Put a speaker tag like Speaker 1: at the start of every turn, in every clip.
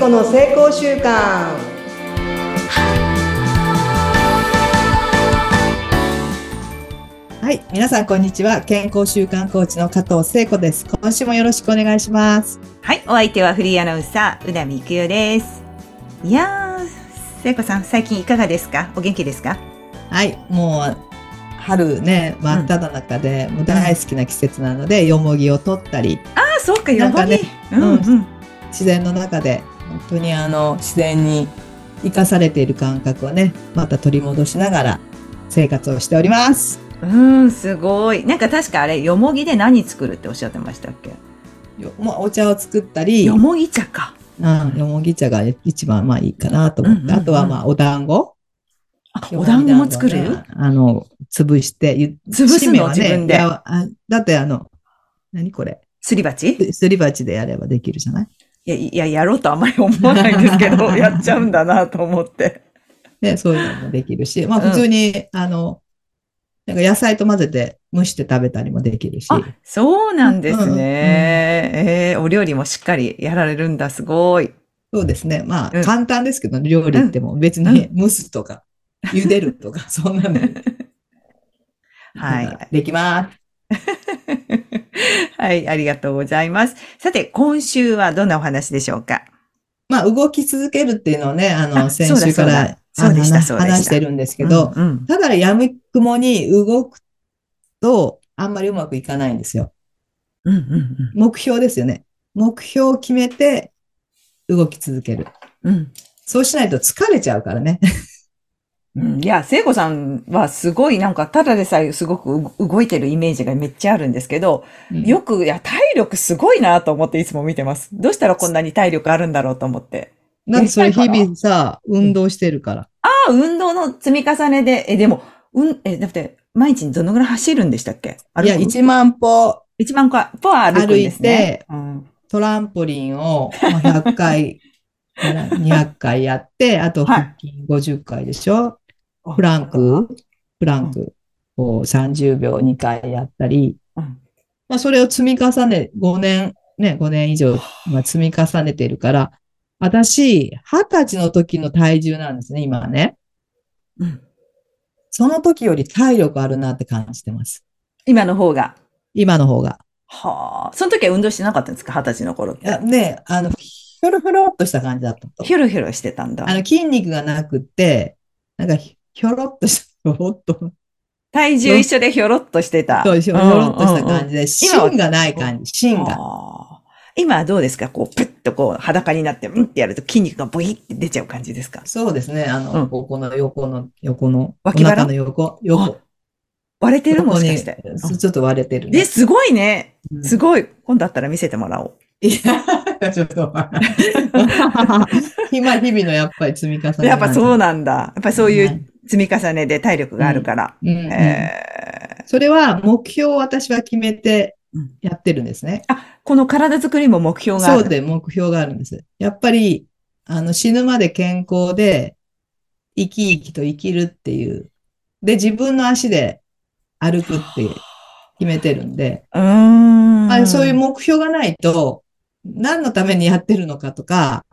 Speaker 1: 子の成功習慣
Speaker 2: はい、皆さんこんにちは。健康習慣コーチの加藤聖子です。今週もよろしくお願いします。
Speaker 3: はい、お相手はフリーアナウンサー、宇田美育代です。いやー、聖子さん、最近いかがですか？お元気ですか？
Speaker 2: はい、もう春ね、真っ只中で、もう大好きな季節なので、よもぎを取ったり、
Speaker 3: ああ、そうか、
Speaker 2: なんかね
Speaker 3: うんうん。
Speaker 2: 自然の中で本当にあの自然に生かされている感覚をね、また取り戻しながら生活をしております。
Speaker 3: うん、すごい。なんか確かあれ、よもぎで何作るっておっしゃってましたっけ？
Speaker 2: よもうお茶を作ったり、
Speaker 3: よもぎ茶か。
Speaker 2: うん、よもぎ茶が一番まあいいかなと思って、
Speaker 3: うんうんうん。
Speaker 2: あとはまあお団子。
Speaker 3: あ、お団子も作る、
Speaker 2: ねあの、潰して、ゆ
Speaker 3: 潰すの
Speaker 2: ね
Speaker 3: 自分で。
Speaker 2: だってあの、何これ？
Speaker 3: すり鉢？い
Speaker 2: すり鉢でやればできるじゃない？
Speaker 3: や、いや、やろうとあんまり思わないんですけど、やっちゃうんだなと思って。
Speaker 2: ね、そういうのもできるし、まあ
Speaker 3: うん
Speaker 2: 普通に、あの、なんか野菜と混ぜて蒸して食べたりもできるし。
Speaker 3: あ、そうなんですね。
Speaker 2: うんうん
Speaker 3: えーお料理もしっかりやられるんだ、すごい。
Speaker 2: そうですね。まあ、
Speaker 3: うん
Speaker 2: 簡単ですけど、料理っても別に蒸すとか、茹でるとか、そんなの。
Speaker 3: はい
Speaker 2: できます。
Speaker 3: はい、ありがとうございます。さて、今週はどんなお話でしょうか？
Speaker 2: まあ、動き続けるっていうのをね、あの、
Speaker 3: あ
Speaker 2: 先週から
Speaker 3: そうでしたそうでした
Speaker 2: 話してるんですけど、
Speaker 3: うんうん
Speaker 2: ただやみくもに動くと、あんまりうまくいかないんですよ。
Speaker 3: うんうん
Speaker 2: 目標ですよね。目標を決めて動き続ける。
Speaker 3: うんうん
Speaker 2: そうしないと疲れちゃうからね。
Speaker 3: うん。いや、聖子さんはすごいなんか、ただでさえすごくう動いてるイメージがめっちゃあるんですけど、よく、いや、体力すごいなと思っていつも見てます。どうしたらこんなに体力あるんだろうと思って。
Speaker 2: なんでそれ日々さ、運動してるから。
Speaker 3: ああ、運動の積み重ねで、え、でも、うん、え、だって、毎日どのぐらい走るんでしたっけ？
Speaker 2: いや、1万歩。
Speaker 3: 一万個は歩くんですね。
Speaker 2: 歩いて
Speaker 3: うん。
Speaker 2: トランポリンをまあ100回から200回やって、あと
Speaker 3: はい。
Speaker 2: 腹筋50回でしょプランク？プランクを30秒2回やったり、
Speaker 3: うん
Speaker 2: まあそれを積み重ね、5年、ね、5年以上、まあ、積み重ねてるから、私、20歳の時の体重なんですね、今はね。
Speaker 3: うん
Speaker 2: その時より体力あるなって感じてます。
Speaker 3: 今の方が？
Speaker 2: 今の方が。
Speaker 3: はあ。その時は運動してなかったんですか？二十歳の頃って。
Speaker 2: ね、あの、ひょろひょろっとした感じだったと。
Speaker 3: ヒョロヒョロしてたんだ
Speaker 2: あ。の、筋肉がなくって、なんかひ、ひょろっとした、ひょろっと、
Speaker 3: 体重一緒でひょろっとしてた。
Speaker 2: そうひょろっとした感
Speaker 3: じ。
Speaker 2: じで、芯がない感じ、芯が。
Speaker 3: はあ今はどうですか？こう、プッとこう、裸になって、うんってやると筋肉がボイって出ちゃう感じですか？
Speaker 2: そうですね、あ
Speaker 3: うん
Speaker 2: の、ここの横の、横の、お
Speaker 3: 脇腹？
Speaker 2: 腹の横、横。
Speaker 3: 割れてる？も
Speaker 2: 横に
Speaker 3: しかして。
Speaker 2: そうちょっと割れてる
Speaker 3: え、
Speaker 2: ね。
Speaker 3: すごいね。
Speaker 2: うん
Speaker 3: すごい。今度あったら見せてもらおう。
Speaker 2: いや、ちょっと。今、日々のやっぱり積み重ね。
Speaker 3: やっぱそうなんだ。やっぱりそうい
Speaker 2: ね
Speaker 3: う積み重ねで体力があるから。
Speaker 2: それは目標を私は決めて
Speaker 3: うん
Speaker 2: やってるんですね。
Speaker 3: ーあ、この体作りも目標がある。
Speaker 2: そうで目標があるんです。やっぱり、あの、死ぬまで健康で、生き生きと生きるっていう。で、自分の足で歩くって決めてるんで、
Speaker 3: うーん。
Speaker 2: あそういう目標がないと、何のためにやってるのかとか、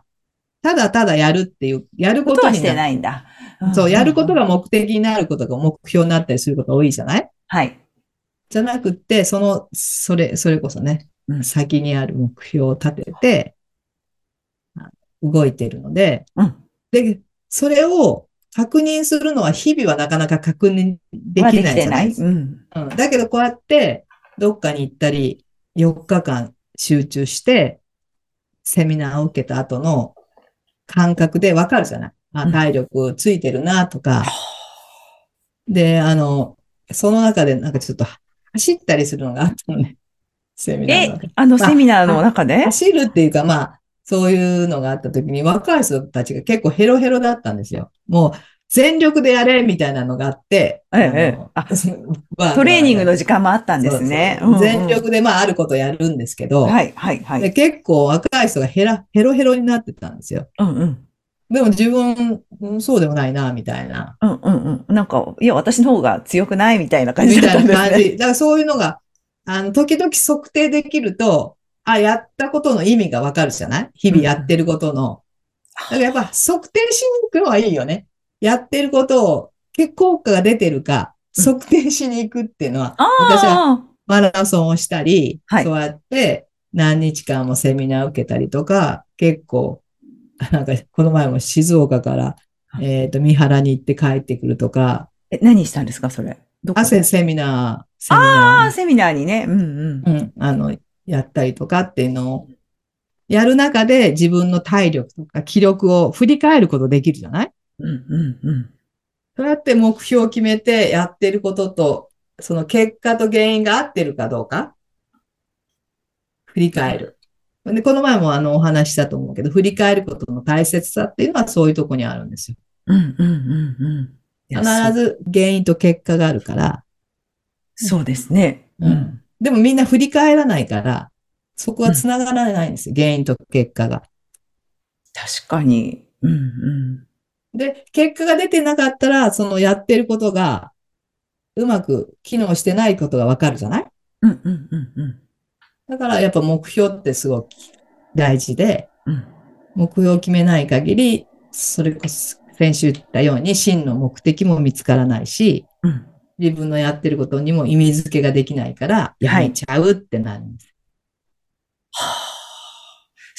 Speaker 2: ただただやるっていう、やる
Speaker 3: こ
Speaker 2: こととにな
Speaker 3: してないんだ。
Speaker 2: そう、やること
Speaker 3: が。
Speaker 2: が目的になることが目標になったりすることが多いじゃない？
Speaker 3: はい。
Speaker 2: じゃなくって、その、それ、それこそね、
Speaker 3: うん
Speaker 2: 先にある目標を立てて、あ動いてるので、
Speaker 3: うん
Speaker 2: で、それを確認するのは日々はなかなか確認で
Speaker 3: は
Speaker 2: きないじゃない？
Speaker 3: うん。
Speaker 2: うん。だけどこうやって、どっかに行ったり、4日間集中して、セミナーを受けた後の感覚でわかるじゃないあ、
Speaker 3: うん
Speaker 2: 体力ついてるなとか。で、あの、その中でなんかちょっと走ったりするのがあったのね。セミナー
Speaker 3: え
Speaker 2: の中で、
Speaker 3: あのセミナーの中で？
Speaker 2: 走るっていうか、まあ、そういうのがあった時に若い人たちが結構ヘロヘロだったんですよ。もう全力でやれみたいなのがあって、
Speaker 3: ええ トレーニングの時間もあったんですね。
Speaker 2: 全力でまああることやるんですけど、
Speaker 3: はい、はい、は
Speaker 2: で
Speaker 3: い。
Speaker 2: 結構若い人がヘラヘロヘロになってたんですよ。
Speaker 3: うんうん。
Speaker 2: でも自分、うんそうでもないな、みたいな。
Speaker 3: うんうんうん。なんか、いや、私の方が強くないみたいな感じ
Speaker 2: み
Speaker 3: だったんですね。
Speaker 2: たいな感じ。だからそういうのが、あの、時々測定できると、あ、やったことの意味がわかるじゃない？日々やってることのからやっぱ測定しに行くのはいいよね。やってることを、結効果が出てるか、測定しに行くっていうのは、私は
Speaker 3: あ
Speaker 2: マラソンをしたり、
Speaker 3: はい。
Speaker 2: そうやって何日間もセミナー受けたりとか、結構、なんか、この前も静岡から、
Speaker 3: はい。
Speaker 2: えっ、と、三原に行って帰ってくるとか、
Speaker 3: ーえ、何したんですか、それ？どこで？
Speaker 2: 汗セミナー、セミ
Speaker 3: あ
Speaker 2: ナ
Speaker 3: あ、セミナーにね。うんうん。
Speaker 2: ー、うん、あの、やったりとかっていうのを、やる中で自分の体力とか気力を振り返ることできるじゃない？
Speaker 3: うんうんうん。
Speaker 2: そうやって目標を決めてやってることと、その結果と原因が合ってるかどうか、振り返る。で、この前もあのお話ししたと思うけど、振り返ることの大切さっていうのはそういうとこにあるんですよ。
Speaker 3: うんうんうんうん。
Speaker 2: 必ず原因と結果があるから、
Speaker 3: そうですね。
Speaker 2: うん。でもみんな振り返らないから、そこは繋がらないんですよ。原因と結果が。
Speaker 3: 確かに。うんうん。
Speaker 2: で、結果が出てなかったら、そのやってることが、うまく機能してないことがわかるじゃない？
Speaker 3: うんうんうんうん。
Speaker 2: だからやっぱ目標ってすごく大事で、
Speaker 3: うん
Speaker 2: 目標を決めない限り、それこそ先週言ったように真の目的も見つからないし、
Speaker 3: うん。
Speaker 2: 自分のやってることにも意味付けができないから、やめちゃうってなるんです。
Speaker 3: はあ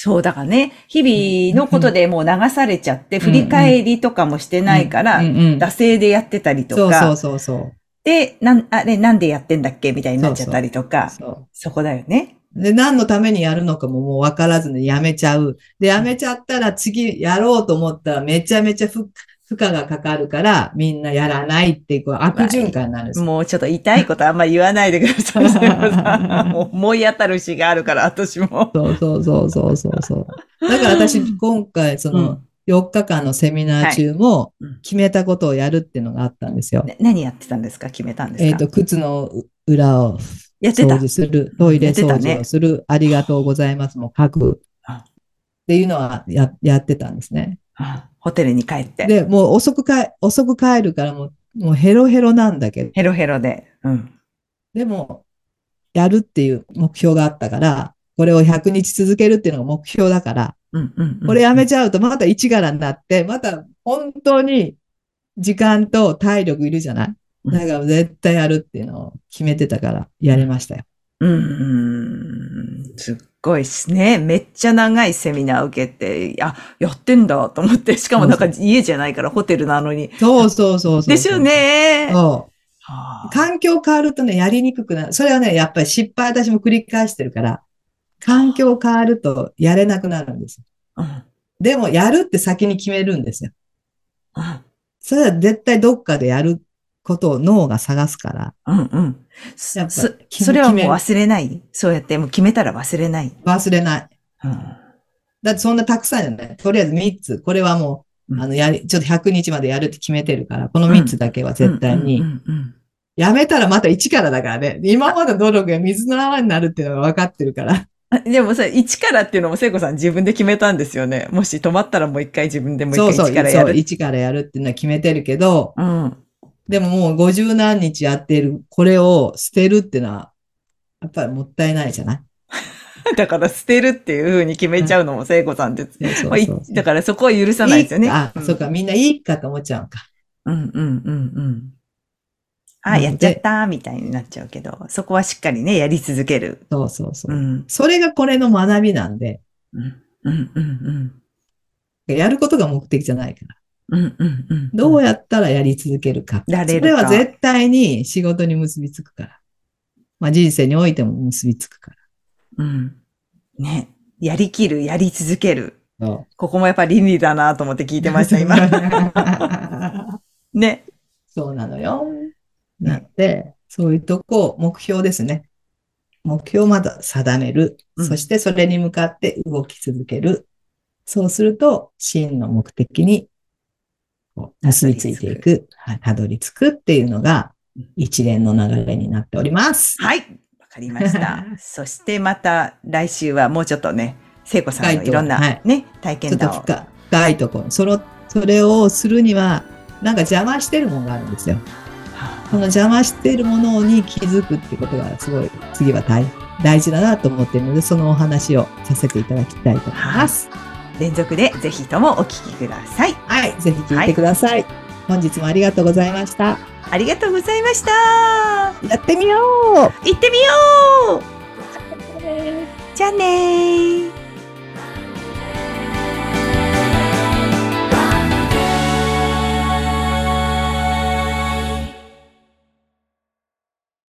Speaker 3: そう、だからね、日々のことでもう流されちゃって、振り返りとかもしてないから惰性でやってたりと
Speaker 2: そうそう
Speaker 3: か、
Speaker 2: そうそう。
Speaker 3: で、なん、あれなんでやってんだっけ？みたいになっちゃったりとか、
Speaker 2: そ
Speaker 3: そこだよね。
Speaker 2: う。で、何のためにやるのかももう分からずにやめちゃう。で、やめちゃったら次やろうと思ったらめちゃめちゃ負負荷がかかるから、みんなやらないっていうこう悪循環になるんですよ。
Speaker 3: もうちょっと痛いことあんま言わないでください。思い当たる節があるから、私も。
Speaker 2: そうそうそうそうそうそう。だから私、今回、その、4日間のセミナー中も
Speaker 3: うん、
Speaker 2: 決めたことをやるっていうのがあったんですよ。
Speaker 3: ね何やってたんですか？決めたんですか？
Speaker 2: えっ、と、靴の裏を掃。除する、トイレ掃除をする、ありがとうございますも書く
Speaker 3: あ
Speaker 2: っていうのはややってたんですね。
Speaker 3: うんホテルに帰って。
Speaker 2: で、もう遅くか遅く帰るからもう、もうヘロヘロなんだけど、
Speaker 3: ヘロヘロで。うん。
Speaker 2: でも、やるっていう目標があったから、これを100日続けるっていうのが目標だから、
Speaker 3: うんうんうん。
Speaker 2: これやめちゃうとまた一柄になって、また本当に時間と体力いるじゃない？
Speaker 3: うん
Speaker 2: だから絶対やるっていうのを決めてたからやれましたよ。
Speaker 3: うんうん。すっごいですね。めっちゃ長いセミナー受けて、あ、やってんだと思って、しかもなんか家じゃないからホテルなのに。
Speaker 2: そうそうそうそう。
Speaker 3: ですよ。ね。
Speaker 2: そう。
Speaker 3: はあ
Speaker 2: 環境変わるとね、やりにくくなる。それはね、やっぱり失敗私も繰り返してるから、環境変わるとやれなくなるんです。
Speaker 3: うん
Speaker 2: でも、やるって先に決めるんですよ。
Speaker 3: うん
Speaker 2: それは絶対どっかでやることを脳が探すから、
Speaker 3: うんうん。
Speaker 2: やっぱ
Speaker 3: そそれはもう忘れない。そうやってもう決めたら忘れない。
Speaker 2: 忘れない。
Speaker 3: うん
Speaker 2: だってそんなたくさんじゃない。とりあえず3つ。これはもう、
Speaker 3: うん
Speaker 2: あの、やり、ちょっと100日までやるって決めてるから、この3つだけは絶対にやめたらまた1からだからね。今までの努力が水の泡になるっていうのが分かってるから。
Speaker 3: あでもさ、一からっていうのも聖子さん自分で決めたんですよね。もし止まったらもう一回自分でもう一回
Speaker 2: そうそう、そう、
Speaker 3: 一からやる。
Speaker 2: 1からやるっていうのは決めてるけど、
Speaker 3: うん。
Speaker 2: でももう50何日やってる、これを捨てるってのは、やっぱりもったいないじゃない？
Speaker 3: だから捨てるっていう風に決めちゃうのも聖子さんです。だからそこは許さないですよね。
Speaker 2: いいあ、
Speaker 3: うん
Speaker 2: そうか、みんないいかと思っちゃうか。
Speaker 3: うんうんうんうん。あ、やっちゃったみたいになっちゃうけど、そこはしっかりね、やり続ける。
Speaker 2: そうそうそうう。
Speaker 3: ん。
Speaker 2: それがこれの学びなんで、
Speaker 3: うんうんうん
Speaker 2: やることが目的じゃないから。
Speaker 3: うん。うんうんうん。
Speaker 2: どうやったらやり続けるか。
Speaker 3: やれるか
Speaker 2: それは絶対に仕事に結びつくから。まあ人生においても結びつくか
Speaker 3: うん。ね。やりきる、やり続ける。ここもやっぱ倫理だなと思って聞いてました、今。ね。
Speaker 2: そうなのよ。なんで、そういうとこ、目標ですね。目標をまだ定める。
Speaker 3: うん
Speaker 2: そしてそれに向かって動き続ける。そうすると、真の目的にこう結びついていく、はいたどり着くっていうのが一連の流れになっております。
Speaker 3: はい。わかりました。そしてまた来週はもうちょっとね、聖子さんのいろんな
Speaker 2: はい
Speaker 3: ね、体験談を。
Speaker 2: 深深いところ。その、それをするには、なんか邪魔してるものがあるんですよ。その邪魔しているものに気づくってことがすごい次は大大事だなと思っているので、そのお話をさせていただきたいと思います。
Speaker 3: 連続でぜひともお聞きください。
Speaker 2: はい。ぜひ聞いてください。本日もありがとうございました。
Speaker 3: ありがとうございました。
Speaker 2: やってみよう
Speaker 3: 行ってみようじゃあねー。